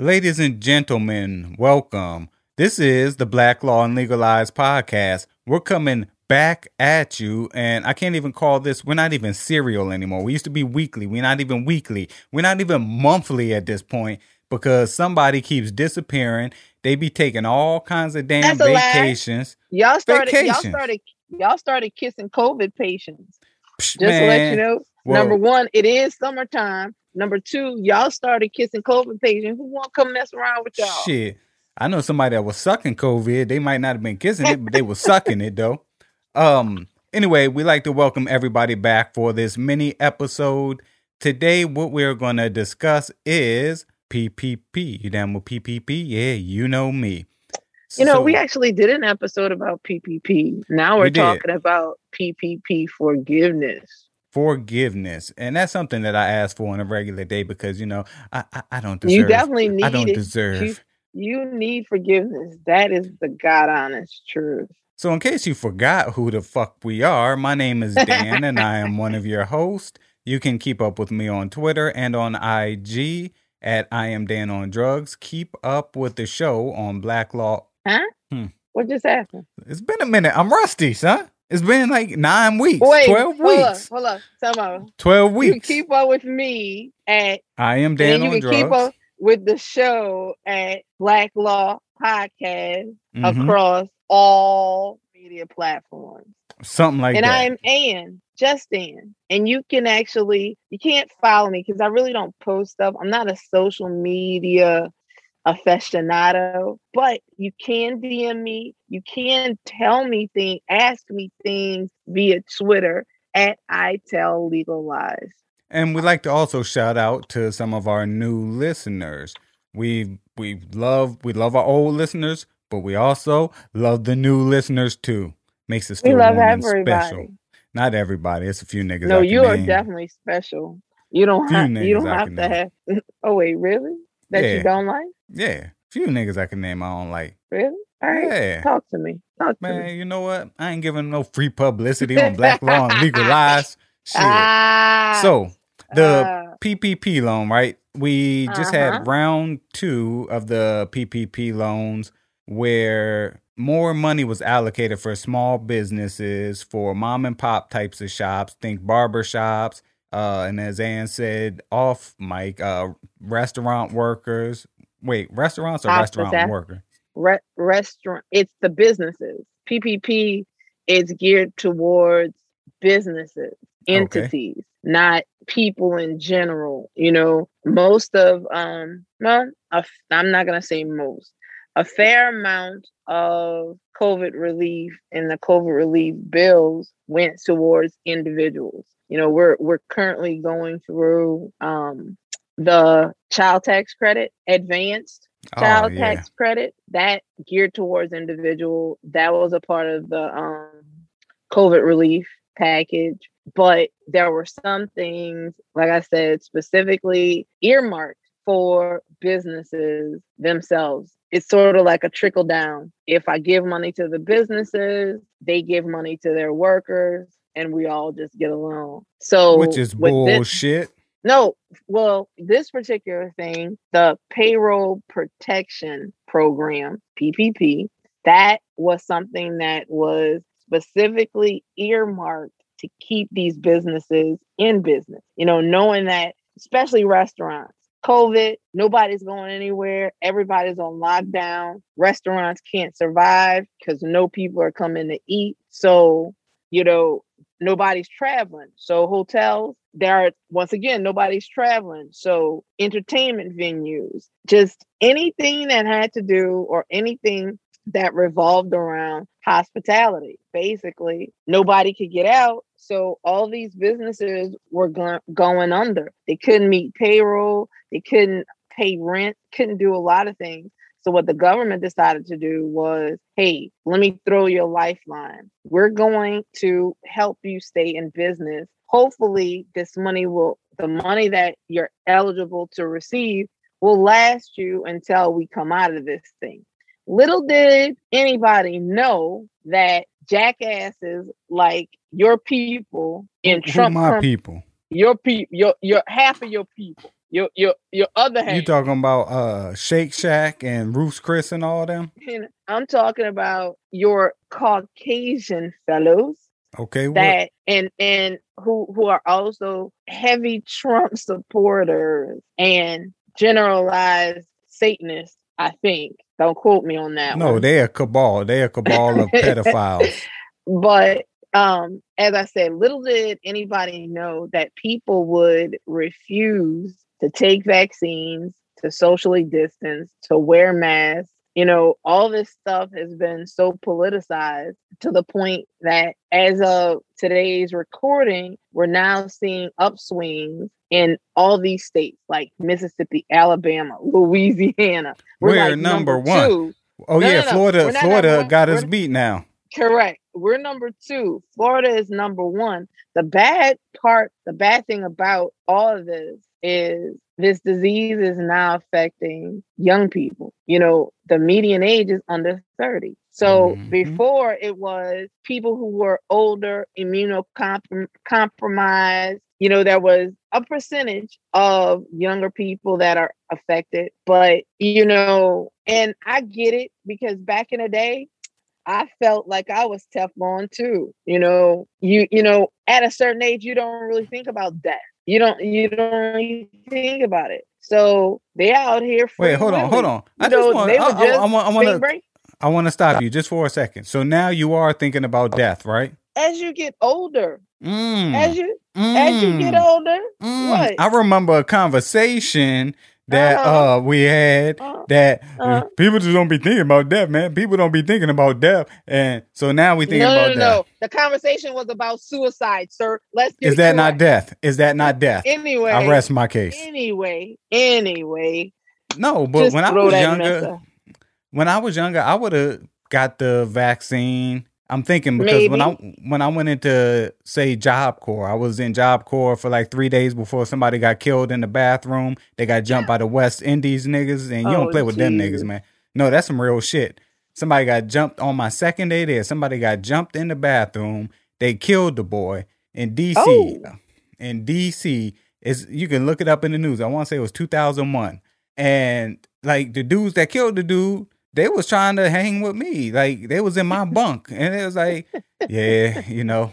Ladies and gentlemen, welcome. This is the Black Law and Legal Lies podcast. We're coming back at you, and I can't even call this, we're not even serial anymore. We used to be weekly. We're not even weekly. We're not even monthly at this point because somebody keeps disappearing. They be taking all kinds of damn That's vacations. Y'all started. Y'all started. Y'all started kissing COVID patients. Psh, Just to let you know. Well- Number one, it is summertime. Number two, y'all started kissing COVID patients. Who want to come mess around with y'all? Shit. I know somebody that was sucking COVID. They might not have been kissing it, but they were sucking it though. Um anyway, we like to welcome everybody back for this mini episode. Today what we're going to discuss is PPP. You down with PPP? Yeah, you know me. You know, So- we actually did an episode about PPP. Now We we're did. talking about PPP forgiveness. Forgiveness. And that's something that I ask for on a regular day because you know, I I, I don't deserve You definitely need I don't it. deserve. You, you need forgiveness. That is the God honest truth. So, in case you forgot who the fuck we are, my name is Dan and I am one of your hosts. You can keep up with me on Twitter and on IG at I am Dan on Drugs. Keep up with the show on Black Law. Huh? Hmm. What just happened? It's been a minute. I'm rusty, son. It's been like nine weeks, Wait, 12 hold up, weeks, hold up. Time out. 12 weeks. can keep up with me at I am and Dan then you on can keep up with the show at Black Law Podcast Mhm. across all media platforms. Something like and that. And I am Ann, just Ann. And you can actually, you can't follow me because I really don't post stuff. I'm not a social media aficionado, but you can DM me. You can tell me things, ask me things via Twitter at I Tell Legal Lies. And we'd like to also shout out to some of our new listeners. We we love we love our old listeners, but we also love the new listeners too. Makes us We feel love everybody. special. Not everybody. It's a few niggas. No, you are name. definitely special. You don't have you don't have to have oh wait, really? That Yeah. you don't like? Yeah, few niggas I can name. I don't like. Really? All right. Yeah, Talk to me. Talk to me. man. You know what? I ain't giving no free publicity on Black Law and Legal Lies. Shit. Ah, so the ah. PPP loan, right? We just Uh-huh. had round two of the PPP loans where more money was allocated for small businesses, for mom and pop types of shops, think barber shops, uh, and as Ann said off mic, uh, restaurant workers. Wait, restaurants or restaurant worker? re- restaurant it's the businesses ppp is geared towards businesses Okay. entities not people in general you know most of um well i'm not going to say most a fair amount of covid relief and the covid relief bills went towards individuals you know we're we're currently going through um the child tax credit advanced child oh, yeah. tax credit that geared towards individual that was a part of the um covid relief package but there were some things like i said specifically earmarked for businesses themselves it's sort of like a trickle down if i give money to the businesses they give money to their workers and we all just get along so Which is with this- bullshit. No, well, this particular thing, the payroll protection program, PPP, that was something that was specifically earmarked to keep these businesses in business. You know, knowing that, especially restaurants, COVID, nobody's going anywhere, everybody's on lockdown, restaurants can't survive because no people are coming to eat. So, you know, nobody's traveling. So hotels, there are once again nobody's traveling. So entertainment venues, just anything that had to do or anything that revolved around hospitality. Basically, nobody could get out. So all these businesses were go- going under. They couldn't meet payroll, they couldn't pay rent, couldn't do a lot of things. So what the government decided to do was, hey, let me throw you a lifeline. We're going to help you stay in business. Hopefully, this money will the money that you're eligible to receive will last you until we come out of this thing. Little did anybody know that jackasses like your people in Trump, my Trump- people? your people, your your half of your people your your your other hand. You talking about uh Shake Shack and Ruth's Chris and all them? I'm talking about your Caucasian fellows. Okay, that and and who who are also heavy Trump supporters and generalized Satanists. I think. Don't quote me on that. No, one. they a cabal. They a cabal of pedophiles. But um, as I said, little did anybody know that people would refuse to take vaccines, to socially distance, to wear masks. You know, all this stuff has been so politicized to the point that as of today's recording, we're now seeing upswings in all these states like Mississippi, Alabama, Louisiana. We're, we're like number, number, one. Two. Oh no, yeah, no, no. Florida. Florida got us beat now. Correct. We're number two. Florida is number one. The bad part, the bad thing about all of this is this disease is now affecting young people. You know, the median age is under 30. So mm-hmm. before it was people who were older, immunocompromised. You know, there was a percentage of younger people that are affected, but you know, and I get it because back in the day, I felt like I was Teflon too. You know, you you know, at a certain age, you don't really think about death. You don't you don't think about it. So they out here. Wait, hold on, hold on. I just want. I, I, I, I want to. I want to stop you just for a second. So now you are thinking about death, right? As you get older, mm. as you mm. as you get older, mm. what? I remember a conversation that uh-huh. uh we had uh-huh. that uh-huh. people just don't be thinking about death, man. People don't be thinking about death, and so now we think no, about no. No, the conversation was about suicide, sir. Let's. Is that not death? Is that not death? Anyway, I rest my case. Anyway, anyway. No, but when I was younger, when I was younger, I would have got the vaccine I'm thinking because Maybe. when I when I went into say Job Corps, I was in Job Corps for like three days before somebody got killed in the bathroom. They got jumped by the West Indies niggas, and you oh, don't play with geez. them niggas, man. No, that's some real shit. Somebody got jumped on my second day there. Somebody got jumped in the bathroom. They killed the boy in DC. Oh. In DC, is you can look it up in the news. I want to say it was 2001, and like the dudes that killed the dude they was trying to hang with me. Like they was in my bunk, and it was like, yeah, you know,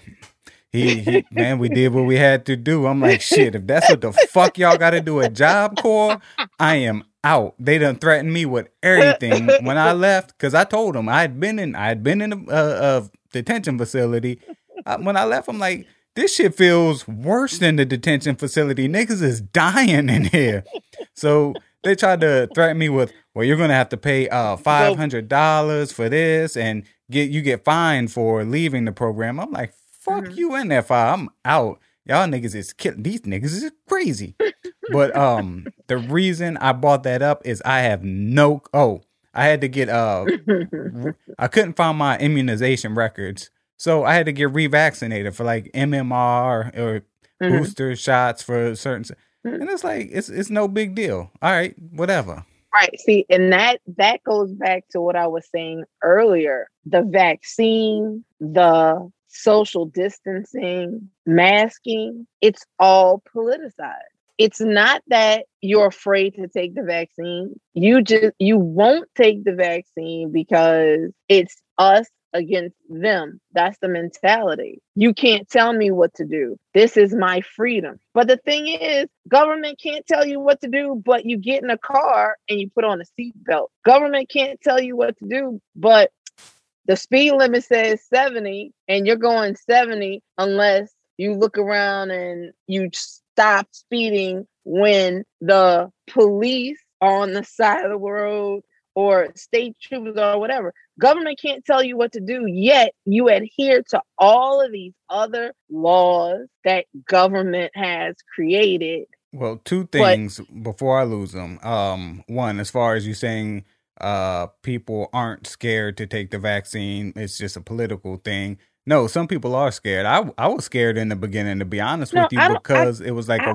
he, he, man, we did what we had to do. I'm like, shit, if that's what the fuck y'all got to do at Job Corps, I am out. They done threatened me with everything when I left because I told them I had been in, I had been in a, a, a detention facility. I, when I left, I'm like, this shit feels worse than the detention facility. Niggas is dying in here. So they tried to threaten me with, well, you're gonna have to pay uh five hundred dollars for this, and get you get fined for leaving the program. I'm like, fuck mm-hmm. you in there, fire. I'm out. Y'all niggas is killing these niggas is crazy. but um, the reason I bought that up is I have no. Oh, I had to get uh, I couldn't find my immunization records, so I had to get revaccinated for like MMR or mm-hmm. booster shots for certain. And it's like it's it's no big deal. All right, whatever. Right. See, and that that goes back to what I was saying earlier. The vaccine, the social distancing, masking, it's all politicized. It's not that you're afraid to take the vaccine. You just you won't take the vaccine because it's us against them. That's the mentality. You can't tell me what to do. This is my freedom. But the thing is, government can't tell you what to do, but you get in a car and you put on a seatbelt. Government can't tell you what to do, but the speed limit says 70 and you're going 70 unless you look around and you stop speeding when the police are on the side of the road or state troopers or whatever. Government can't tell you what to do, yet you adhere to all of these other laws that government has created. Well, two things but, before I lose them. Um, one, as far as you saying uh people aren't scared to take the vaccine, it's just a political thing. No, some people are scared. I I was scared in the beginning, to be honest no, with you, because I, it was like I, a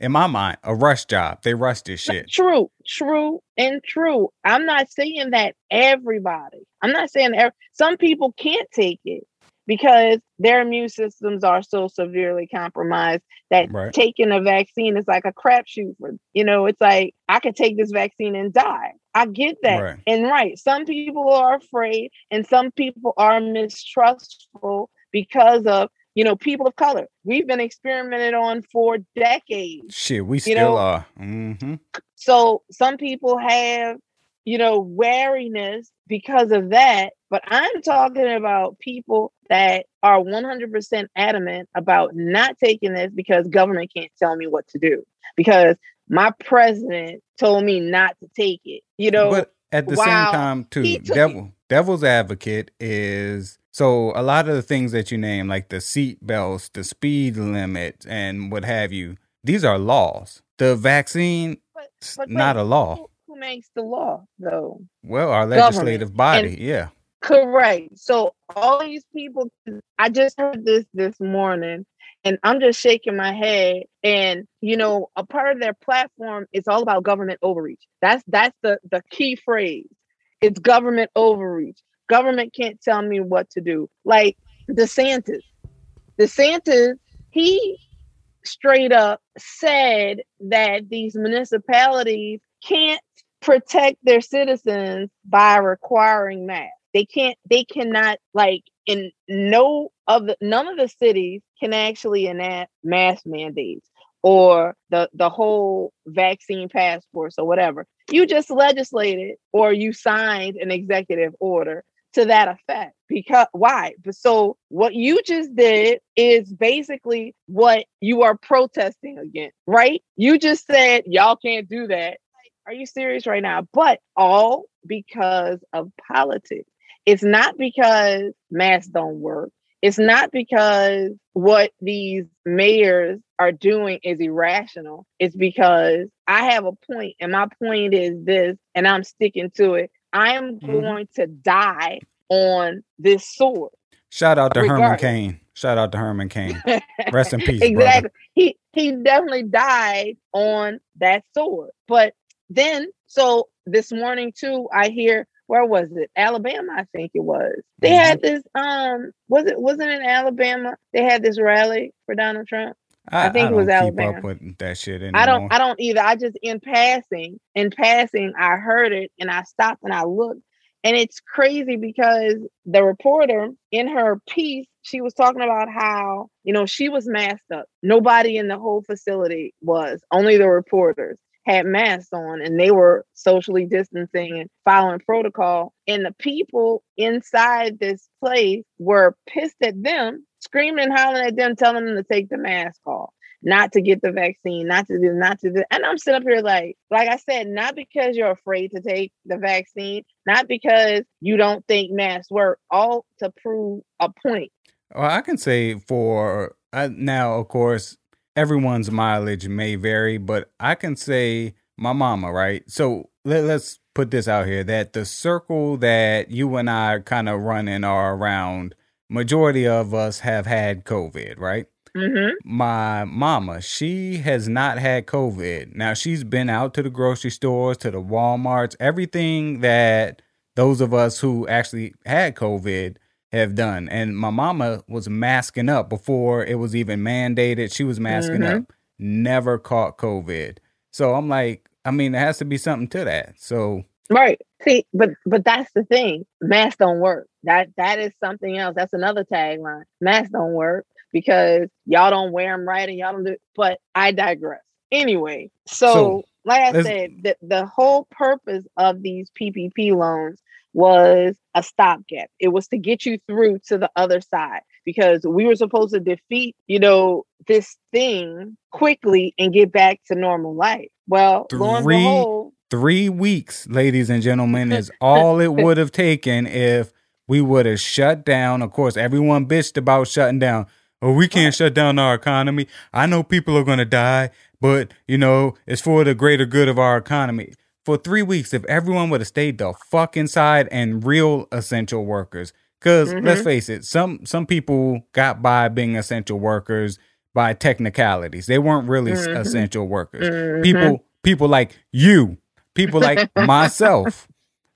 in my mind, a rush job. They rush this shit. True, true, and true. I'm not saying that everybody. I'm not saying every, some people can't take it because their immune systems are so severely compromised that Right. taking a vaccine is like a crapshoot for you know it's like i could take this vaccine and die i get that Right. and right some people are afraid and some people are mistrustful because of you know people of color we've been experimented on for decades Shit, we still know- are. hmm so some people have, you know, wariness because of that. But I'm talking about people that are 100% adamant about not taking this because government can't tell me what to do. Because my president told me not to take it. You know, But at the same time, too, devil devil's advocate is so a lot of the things that you name, like the seat belts, the speed limit, and what have you, these are laws. The vaccine, But- but not wait, a law. who, who makes the law though? Well, our Government. legislative body, yeah. Correct. So all these people, I just heard this this morning, and I'm just shaking my head. And you know, a part of their platform is all about government overreach. That's that's the the key phrase. It's government overreach. Government can't tell me what to do. Like DeSantis, DeSantis, he straight up said that these municipalities can't protect their citizens by requiring masks. They can't, they cannot like in no of the none of the cities can actually enact mask mandates or the the whole vaccine passports or whatever. You just legislated or you signed an executive order to that effect. Because why? So what you just did is basically what you are protesting against, right? You just said y'all can't do that. Are you serious right now? But all because of politics. It's not because masks don't work. It's not because what these mayors are doing is irrational. It's because I have a point, and my point is this, and I'm sticking to it. I am Mhm. going to die on this sword. Shout out to Herman. Cain. Shout out to Herman Cain. Rest in peace, brother. exactly. He he definitely died on that sword. But then, so this morning too, I hear where was it? Alabama, I think it was. They had this. Um, was it wasn't it in Alabama? They had this rally for Donald Trump. I, think it was Alabama. up with that shit anymore. I don't. I don't either. I just in passing, in passing, I heard it and I stopped and I looked, and it's crazy because the reporter in her piece, she was talking about how you know she was masked up. Nobody in the whole facility was. Only the reporters had masks on, and they were socially distancing and following protocol. And the people inside this place were pissed at them, screaming and hollering at them, telling them to take the mask off not to get the vaccine, not to do, not to do. And I'm sitting up here like, like I said, not because you're afraid to take the vaccine, not because you don't think masks work, all to prove a point. Well, I can say for uh, now, of course, everyone's mileage may vary, but I can say my mama, right? So let, let's put this out here that the circle that you and I kind of running are around, majority of us have had COVID, right? Mm-hmm. my mama, she has not had COVID. Now she's been out to the grocery stores, to the Walmarts, everything that those of us who actually had COVID have done. And my mama was masking up before it was even mandated. She was masking Mhm. up, never caught COVID. So I'm like, I mean, there has to be something to that. So Right. See, but but that's the thing. Masks don't work. That that is something else. That's another tagline. Masks don't work because y'all don't wear them right and y'all don't do. But I digress. Anyway, so, So, like I said, the the whole purpose of these PPP loans was a stopgap. It was to get you through to the other side because we were supposed to defeat, you know, this thing quickly and get back to normal life. Well, lo and Three behold, three weeks, ladies and gentlemen, is all it would have taken if we would have shut down. Of course, everyone bitched about shutting down. Oh, we can't shut down our economy. I know people are going to die, but you know, it's for the greater good of our economy. For three weeks, if everyone would have stayed the fuck inside and real essential workers, because let's Mhm. face it, some some people got by being essential workers by technicalities. They weren't really Mhm. essential workers mhm. people people like you people like myself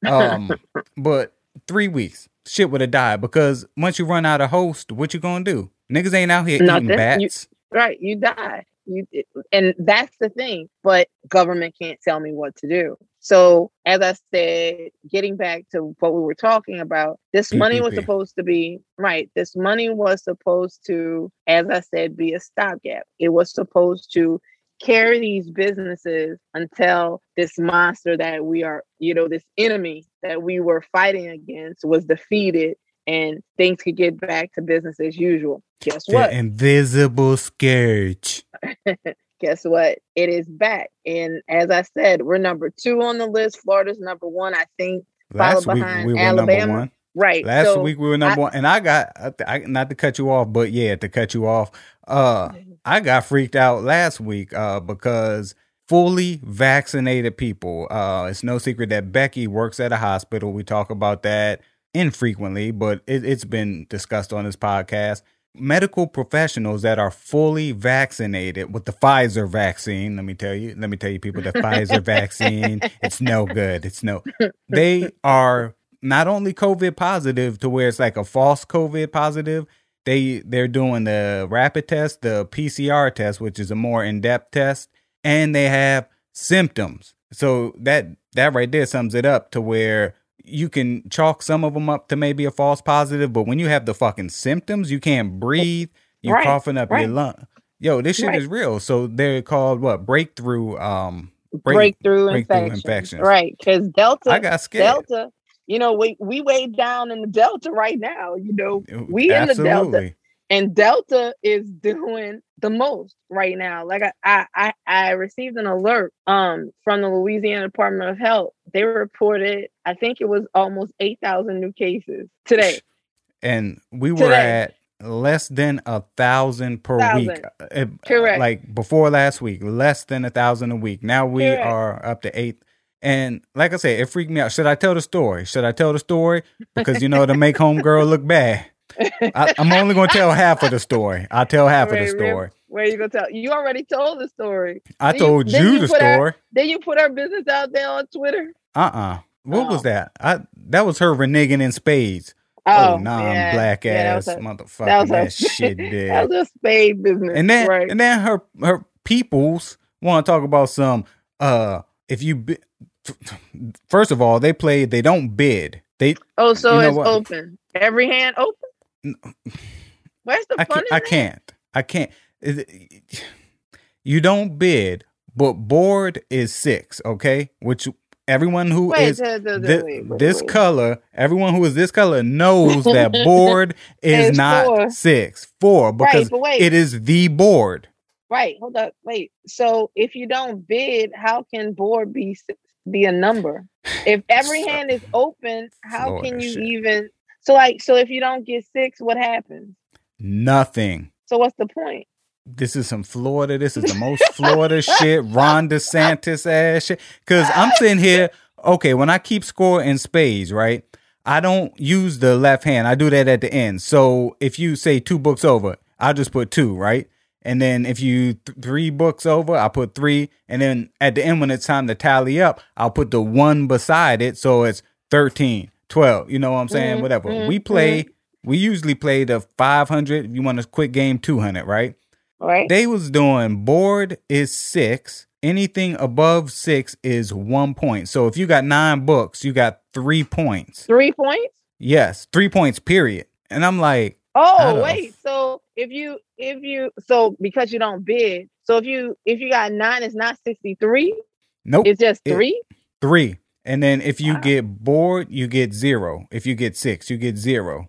um but three weeks, shit would have died because once you run out of host, what you gonna do? Niggas ain't out here Nothing. eating bats. You, right, you die. You, and that's the thing. But government can't tell me what to do. So, as I said, getting back to what we were talking about, this mm, money mm, was mm. supposed to be right. This money was supposed to, as I said, be a stopgap. It was supposed to carry these businesses until this monster that we are, you know, this enemy that we were fighting against was defeated and things could get back to business as usual. Guess the what? Invisible scourge. Guess what? It is back. And as I said, we're number two on the list. Florida's number one, I think. Last week we were Alabama. number one. Right. Last so week we were number I, one, and I got I, not to cut you off, but yeah, to cut you off. Uh, I got freaked out last week uh, because fully vaccinated people. Uh, it's no secret that Becky works at a hospital. We talk about that infrequently, but it, it's been discussed on this podcast. Medical professionals that are fully vaccinated with the Pfizer vaccine. Let me tell you, let me tell you, people, the Pfizer vaccine, it's no good. It's no, they are not only COVID positive to where it's like a false COVID positive, they they're doing the rapid test, the PCR test, which is a more in-depth test, and they have symptoms. So that that right there sums it up to where you can chalk some of them up to maybe a false positive, but when you have the fucking symptoms, you can't breathe, you're right, coughing up right. your lung. Yo, this shit right. is real. So they're called what? Breakthrough um break, breakthrough, breakthrough infections. infections. Right. Because Delta I got scared. Delta you know, we we way down in the Delta right now. You know, we Absolutely. in the Delta, and Delta is doing the most right now. Like I, I, I received an alert um from the Louisiana Department of Health. They reported, I think it was almost eight thousand new cases today, and we were today. at less than a thousand per thousand. week. Uh, Correct. Like before last week, less than a thousand a week. Now we Correct. are up to eight and like I said, it freaked me out. Should I tell the story? Should I tell the story? Because you know to make homegirl look bad. I, am only going to tell half of the story. I'll tell half wait, of the story. Where, you gonna tell? You already told the story. I then told you, you, the story. Then you put our business out there on Twitter. Uh uh-uh. uh What oh. was that? I that was her reneging in spades. Oh, oh non yeah. black ass yeah, motherfucker. That, was that shit did. that was a spade business. And then right. and then her her peoples want to talk about some uh if you first of all, they play. They don't bid. They oh, so it's what? open. Every hand open. Where's the I fun? Can't, I can't. I can't. You don't bid, but board is six. Okay, which everyone who wait, is wait, wait, this color, everyone who is this color knows that board is not four. six, four because right, it is the board. Right. Hold up. Wait. So if you don't bid, how can board be be a number. If every hand is open, how can you shit. even so like so if you don't get six, what happens? Nothing. So what's the point? This is some Florida. This is the most Florida shit. Ron DeSantis ass shit. Cause I'm sitting here, okay, when I keep score in spades, right? I don't use the left hand. I do that at the end. So if you say two books over, I'll just put two, right? And then if you th- three books over, I'll put three. And then at the end, when it's time to tally up, I'll put the one beside it. So it's 13, 12. You know what I'm saying? Mm-hmm, Whatever. Mm-hmm, we play, mm-hmm. we usually play the 500. If you want a quick game, 200, right? Right. They was doing board is six. Anything above six is one point. So if you got nine books, you got three points. Three points? Yes, three points, period. And I'm like, Oh, wait. So if you if you so because you don't bid, so if you if you got nine, it's not sixty three. Nope, it's just three. It, three, and then if you wow. get bored, you get zero. If you get six, you get zero.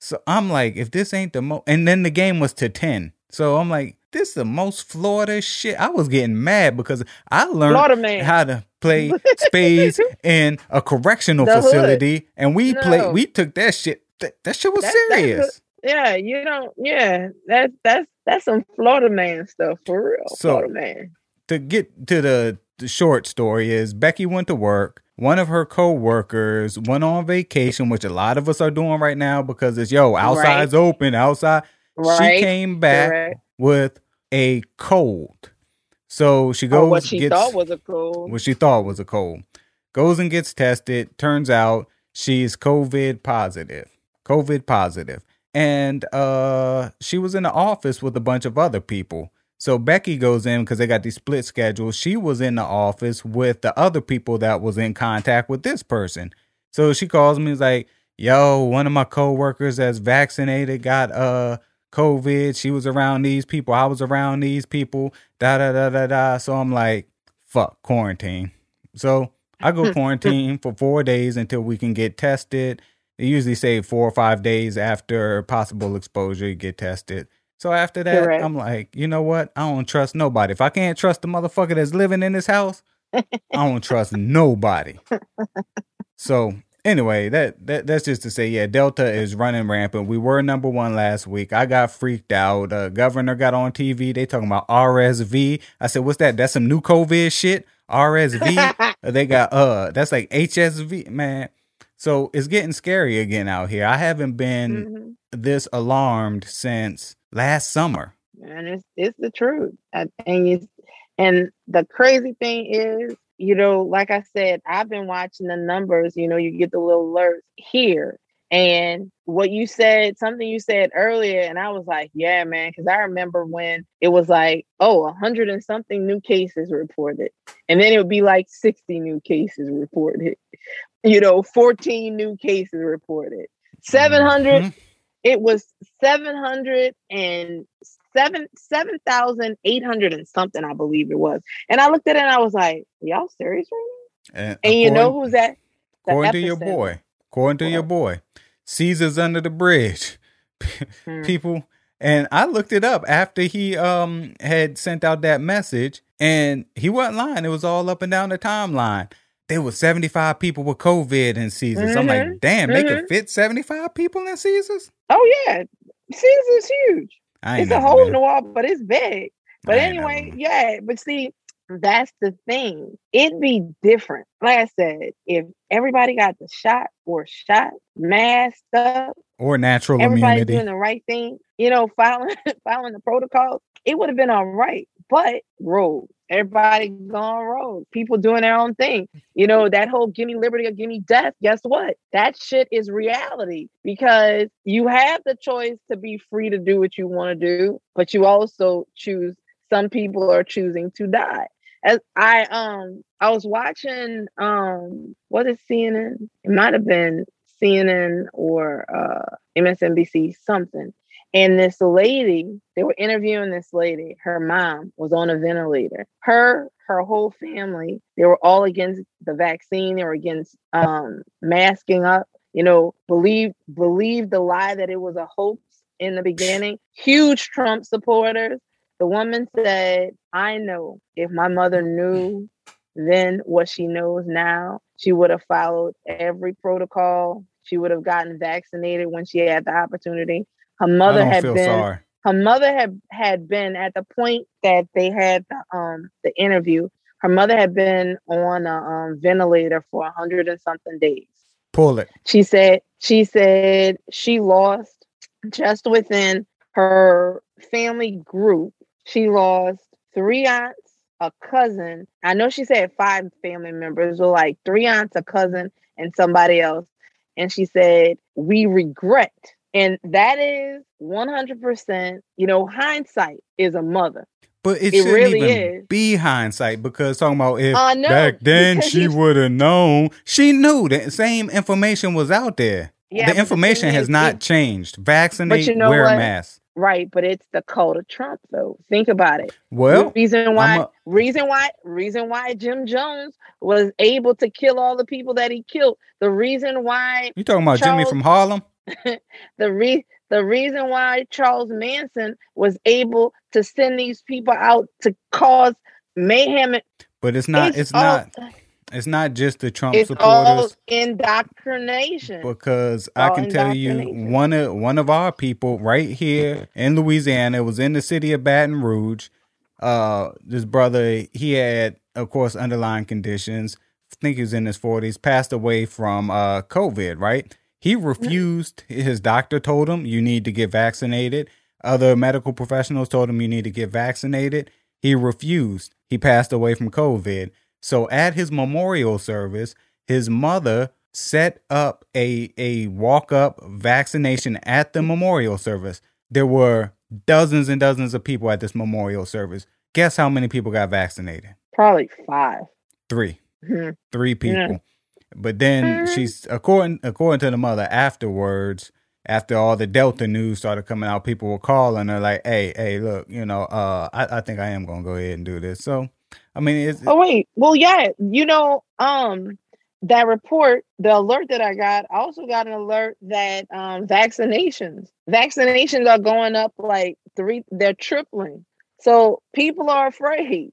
So I'm like, if this ain't the most, and then the game was to ten. So I'm like, this is the most Florida shit. I was getting mad because I learned how to play spades in a correctional the facility, hood. and we no. play. We took that shit. That, that shit was that's, serious. That's yeah, you don't. Yeah, that's that's that's some Florida man stuff for real. So, Florida man. To get to the, the short story is Becky went to work. One of her co-workers went on vacation, which a lot of us are doing right now because it's yo outside's right. open, outside. Right. She came back Correct. with a cold. So she goes. Oh, what she gets, thought was a cold. What she thought was a cold. Goes and gets tested. Turns out she's COVID positive. COVID positive. And uh she was in the office with a bunch of other people. So Becky goes in because they got these split schedules. She was in the office with the other people that was in contact with this person. So she calls me, is like, yo, one of my coworkers that's vaccinated got uh COVID. She was around these people. I was around these people. Da da da da da. So I'm like, fuck, quarantine. So I go quarantine for four days until we can get tested. They usually say four or five days after possible exposure, you get tested. So after that, Correct. I'm like, you know what? I don't trust nobody. If I can't trust the motherfucker that's living in this house, I don't trust nobody. So anyway, that, that that's just to say, yeah, Delta is running rampant. We were number one last week. I got freaked out. Uh, governor got on TV. They talking about RSV. I said, what's that? That's some new COVID shit. RSV. They got uh, that's like HSV, man. So it's getting scary again out here. I haven't been Mhm. this alarmed since last summer. and it's it's the truth. And and, you, and the crazy thing is, you know, like I said, I've been watching the numbers. You know, you get the little alerts here, and what you said, something you said earlier, and I was like, yeah, man, because I remember when it was like, oh, a hundred and something new cases reported, and then it would be like sixty new cases reported. You know, fourteen new cases reported. 700 Mhm. It was 700 and seven 7,800 and something, I believe it was. And I looked at it and I was like, y'all serious right And, now? And you know who's that? According to your boy, according to your boy, Caesar's under the bridge. Hmm. People, and I looked it up after he um had sent out that message, and he wasn't lying. It was all up and down the timeline. There was seventy five people with COVID in Caesars. I'm like, Mhm, damn, they could mhm. fit seventy five people in Caesars. Oh yeah. Caesar's is huge. It's a hole in the wall, but it's big. But I ain't never anyway, yeah, but see, that's the thing. It'd be different. Like I said, if everybody got the shot or shot, masked up, or natural everybody immunity. doing the right thing, you know, following following the protocol, it would have been all right. But road, everybody gone road, people doing their own thing. You know, that whole gimme liberty or gimme death, guess what? That shit is reality because you have the choice to be free to do what you want to do, but you also choose some people are choosing to die. As I um I was watching um what is CNN? It might have been CNN or uh MSNBC something. And this lady, they were interviewing this lady. Her mom was on a ventilator. Her, her whole family, they were all against the vaccine. They were against um, masking up. You know, believe believe the lie that it was a hoax in the beginning. Huge Trump supporters. The woman said, "I know if my mother knew then what she knows now, she would have followed every protocol. She would have gotten vaccinated when she had the opportunity." Her mother had been sorry. her mother had had been at the point that they had the um the interview. Her mother had been on a um, ventilator for a hundred and something days. Pull it. She said she said she lost just within her family group. She lost three aunts, a cousin. I know she said five family members, or like three aunts, a cousin, and somebody else. And she said, "We regret." And that is 100%, you know, hindsight is a mother. But it, It shouldn't really even is. be hindsight because talking about if I know, back then she would have known. She knew that same information was out there. Yeah, the the information thing has is, not it- changed. Vaccinate, you know wear a mask. Right, but it's the cult of Trump though. Think about it. Well, reason why a- reason why reason why Jim Jones was able to kill all the people that he killed. The reason why you talking about Jimmy from Harlem? the re the reason why Charles Manson was able to send these people out to cause mayhem. But it's not. It's, all, not. It's not just the Trump It's supporters. indoctrination. because I can tell you one of one of our people right here in Louisiana was in the city of Baton Rouge. Uh, this brother he had, of course, underlying conditions. I think he was in his forties. Passed away from uh COVID. Right? He refused. His doctor told him you need to get vaccinated. Other medical professionals told him you need to get vaccinated. He refused. He passed away from COVID. So at his memorial service, his mother set up a a walk up vaccination at the memorial service. There were dozens and dozens of people at this memorial service. Guess how many people got vaccinated? Probably five. 3 Mhm. Three people. Yeah. But then she's according according to the mother afterwards, after all the Delta news started coming out, people were calling her like, "Hey, hey, look, you know, uh, I, I think I am gonna go ahead and do this." So, I mean, it's Oh wait, well yeah, you know, um, that report, the alert that I got, I also got an alert that um vaccinations, vaccinations are going up like three, they're tripling. So people are afraid.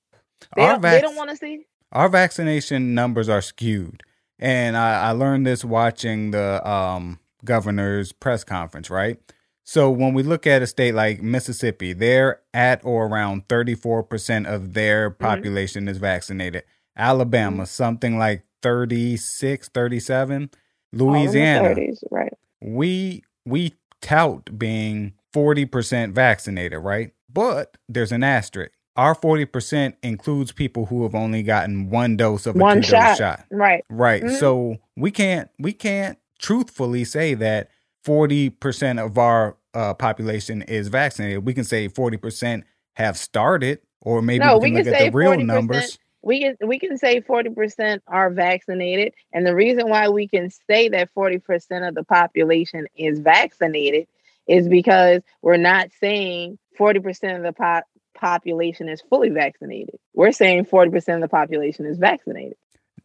They our don't, they don't want to see. our vaccination numbers are skewed, and I, I learned this watching the um governor's press conference, right? So when we look at a state like Mississippi, they're at or around 34% of their population is vaccinated. Alabama, something like 36, 37. all in the Louisiana, 30s, right? we we tout being 40% vaccinated, right? But there's an asterisk. Our 40% includes people who have only gotten one dose of a One shot. shot. Right. Right. Mhm. So we can't we can't truthfully say that 40% of our uh, population is vaccinated. We can say 40% have started or maybe No, we can we look can at say the real 40%. numbers. We can we can say 40% are vaccinated. And the reason why we can say that 40% of the population is vaccinated is because we're not saying 40% of the po- population is fully vaccinated. We're saying 40% of the population is vaccinated.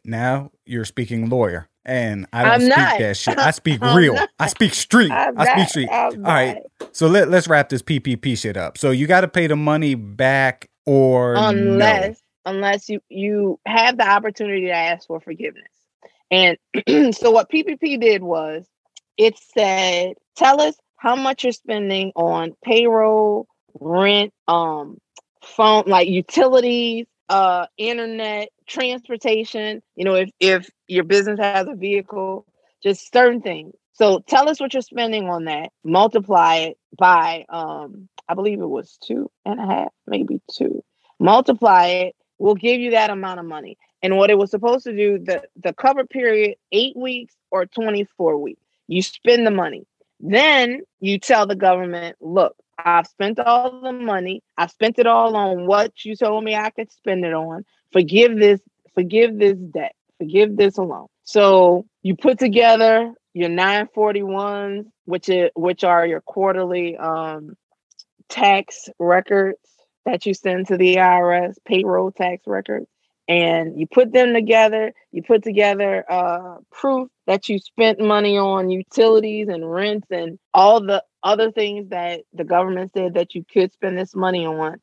Now you're speaking lawyer. And I don't I'm speak not. that shit. I speak real. not. I speak street. I'm I speak not- street. I'm All right. So let, let's wrap this PPP shit up. So you got to pay the money back or no. unless unless you you have the opportunity to ask for forgiveness. And so what PPP did was it said, tell us how much you're spending on payroll, rent, um, phone, like utilities, uh, internet, transportation. You know, if if your business has a vehicle, just certain things. So tell us what you're spending on that. Multiply it by, um, I believe it was two and a half, maybe two. Multiply it. We'll give you that amount of money. And what it was supposed to do, the the cover period, eight weeks or 24 weeks. You spend the money. Then you tell the government, look, I've spent all the money. I spent it all on what you told me I could spend it on. Forgive this, forgive this debt, forgive this alone. So you put together your 941s, which is which are your quarterly um tax records that you send to the IRS, payroll tax records, and you put them together. You put together uh, proof that you spent money on utilities and rents and all the other things that the government said that you could spend this money on.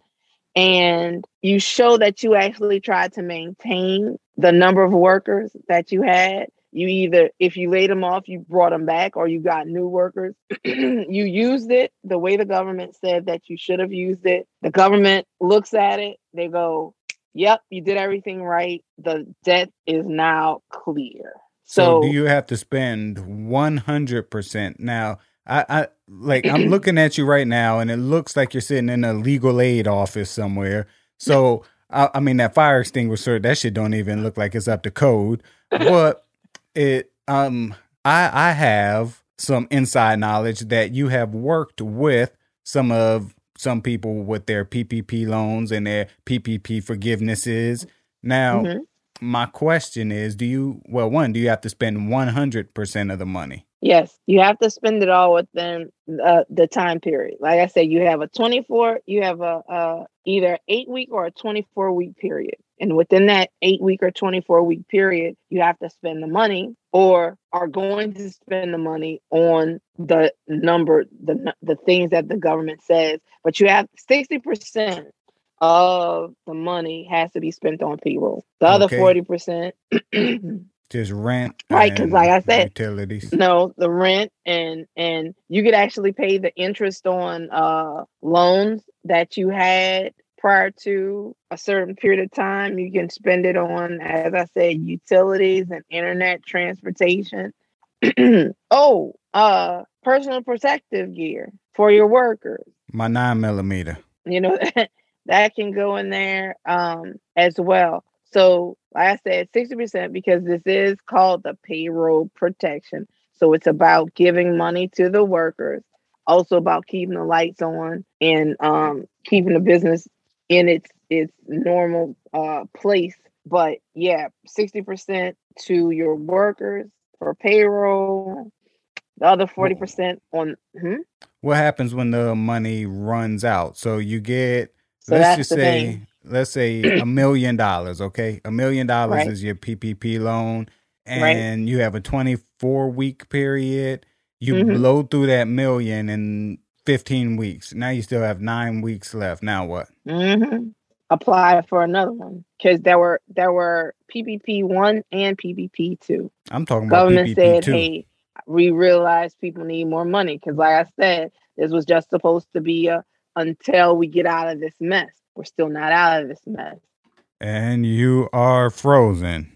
And you show that you actually tried to maintain the number of workers that you had. You either, if you laid them off, you brought them back, or you got new workers. you used it the way the government said that you should have used it. The government looks at it, they go, Yep, you did everything right. The debt is now clear. So, So, do you have to spend 100% now? I, I like I'm looking at you right now and it looks like you're sitting in a legal aid office somewhere. So I, I mean that fire extinguisher that shit don't even look like it's up to code. But it um I I have some inside knowledge that you have worked with some of some people with their PPP loans and their PPP forgivenesses. Now, Mhm. My question is do you well one do you have to spend 100% of the money yes, you have to spend it all within uh, the time period. Like I said, you have a 24, you have a, a either eight week or a 24 week period. And within that eight week or 24 week period, you have to spend the money or are going to spend the money on the number, the, the things that the government says. But you have 60% of the money has to be spent on payroll. The other Okay. 40%, just rent right because like I said- utilities no, the rent and and you could actually pay the interest on uh loans that you had prior to a certain period of time. You can spend it on, as I said, utilities and internet transportation. oh, uh personal protective gear for your workers. my nine millimeter you know that can go in there um as well So, like I said, 60% because this is called the payroll protection. So, it's about giving money to the workers, also about keeping the lights on and um, keeping the business in its its normal uh, place. But yeah, 60% to your workers for payroll, the other 40% on. Hmm? What happens when the money runs out? So you get, So let's just say, thing. let's say a million dollars, okay? A million dollars Right. is your PPP loan, Right. and you have a 24 week period. You Mhm. blow through that million in 15 weeks. Now you still have nine weeks left. Now what? hmm Apply for another one because there were there were PPP one and PPP two. I'm talking about Government said, too. "Hey, we realize people need more money because, like I said, this was just supposed to be a until we get out of this mess. We're still not out of this mess. And you are frozen.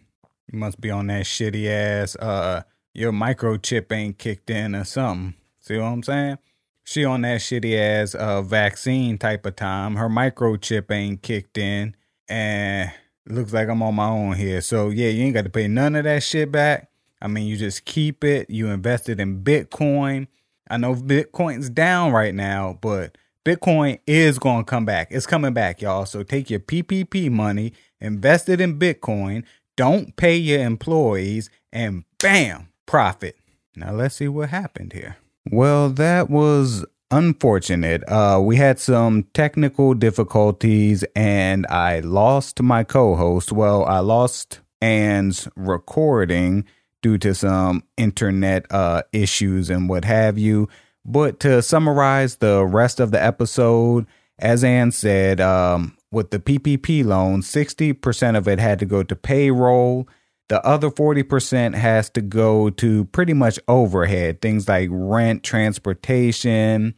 You must be on that shitty ass uh your microchip ain't kicked in or something. See what I'm saying? She on that shitty ass uh vaccine type of time. Her microchip ain't kicked in and looks like I'm on my own here. So yeah, you ain't got to pay none of that shit back. I mean, you just keep it. You invested in Bitcoin. I know Bitcoin's down right now, but Bitcoin is going to come back. It's coming back, y'all. So take your PPP money, invest it in Bitcoin, don't pay your employees, and bam, profit. Now let's see what happened here. Well, that was unfortunate. Uh, we had some technical difficulties and I lost my co host. Well, I lost Anne's recording due to some internet uh, issues and what have you. But to summarize the rest of the episode, as Ann said, um, with the PPP loan, 60% of it had to go to payroll. The other 40% has to go to pretty much overhead, things like rent, transportation,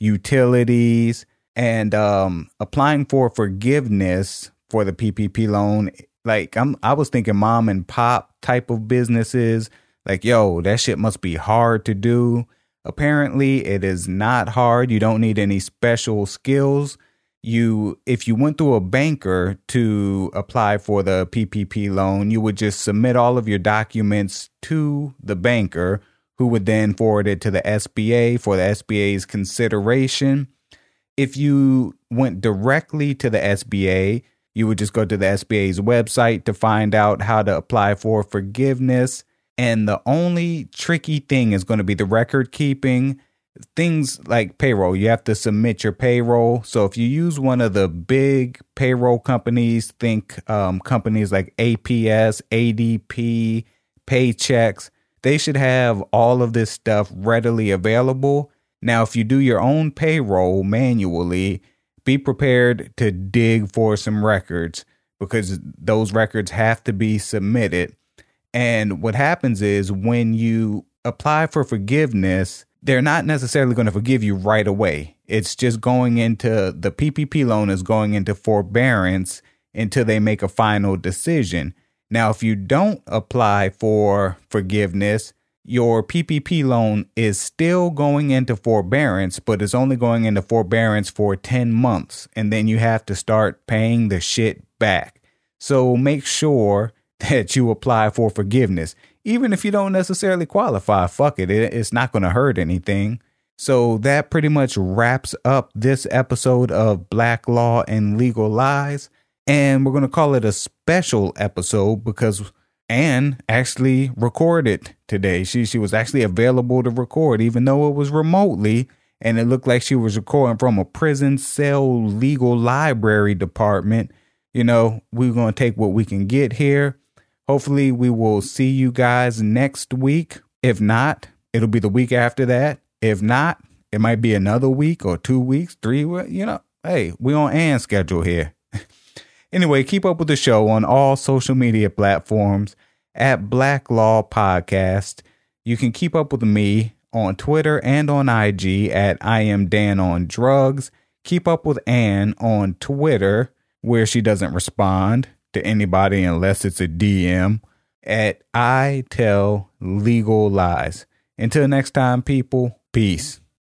utilities, and um, applying for forgiveness for the PPP loan. Like I'm, I was thinking mom and pop type of businesses. Like, yo, that shit must be hard to do. Apparently, it is not hard. You don't need any special skills. You, if you went through a banker to apply for the PPP loan, you would just submit all of your documents to the banker, who would then forward it to the SBA for the SBA's consideration. If you went directly to the SBA, you would just go to the SBA's website to find out how to apply for forgiveness. And the only tricky thing is going to be the record keeping. Things like payroll, you have to submit your payroll. So if you use one of the big payroll companies, think um, companies like APS, ADP, Paychex, they should have all of this stuff readily available. Now, if you do your own payroll manually, be prepared to dig for some records because those records have to be submitted. And what happens is when you apply for forgiveness, they're not necessarily going to forgive you right away. It's just going into the PPP loan is going into forbearance until they make a final decision. Now, if you don't apply for forgiveness, your PPP loan is still going into forbearance, but it's only going into forbearance for 10 months. And then you have to start paying the shit back. So make sure that you apply for forgiveness. Even if you don't necessarily qualify, fuck it, it it's not going to hurt anything. So that pretty much wraps up this episode of Black Law and Legal Lies. And we're going to call it a special episode because Anne actually recorded today. She she was actually available to record, even though it was remotely, and it looked like she was recording from a prison cell legal library department. You know, we're gonna take what we can get here. Hopefully, we will see you guys next week. If not, it'll be the week after that. If not, it might be another week or two weeks, three. You know, hey, we on Anne's schedule here. Anyway, keep up with the show on all social media platforms at Black Law Podcast. You can keep up with me on Twitter and on IG at I am Dan on drugs. Keep up with Anne on Twitter, where she doesn't respond to anybody unless it's a DM at I tell legal lies. Until next time, people, peace.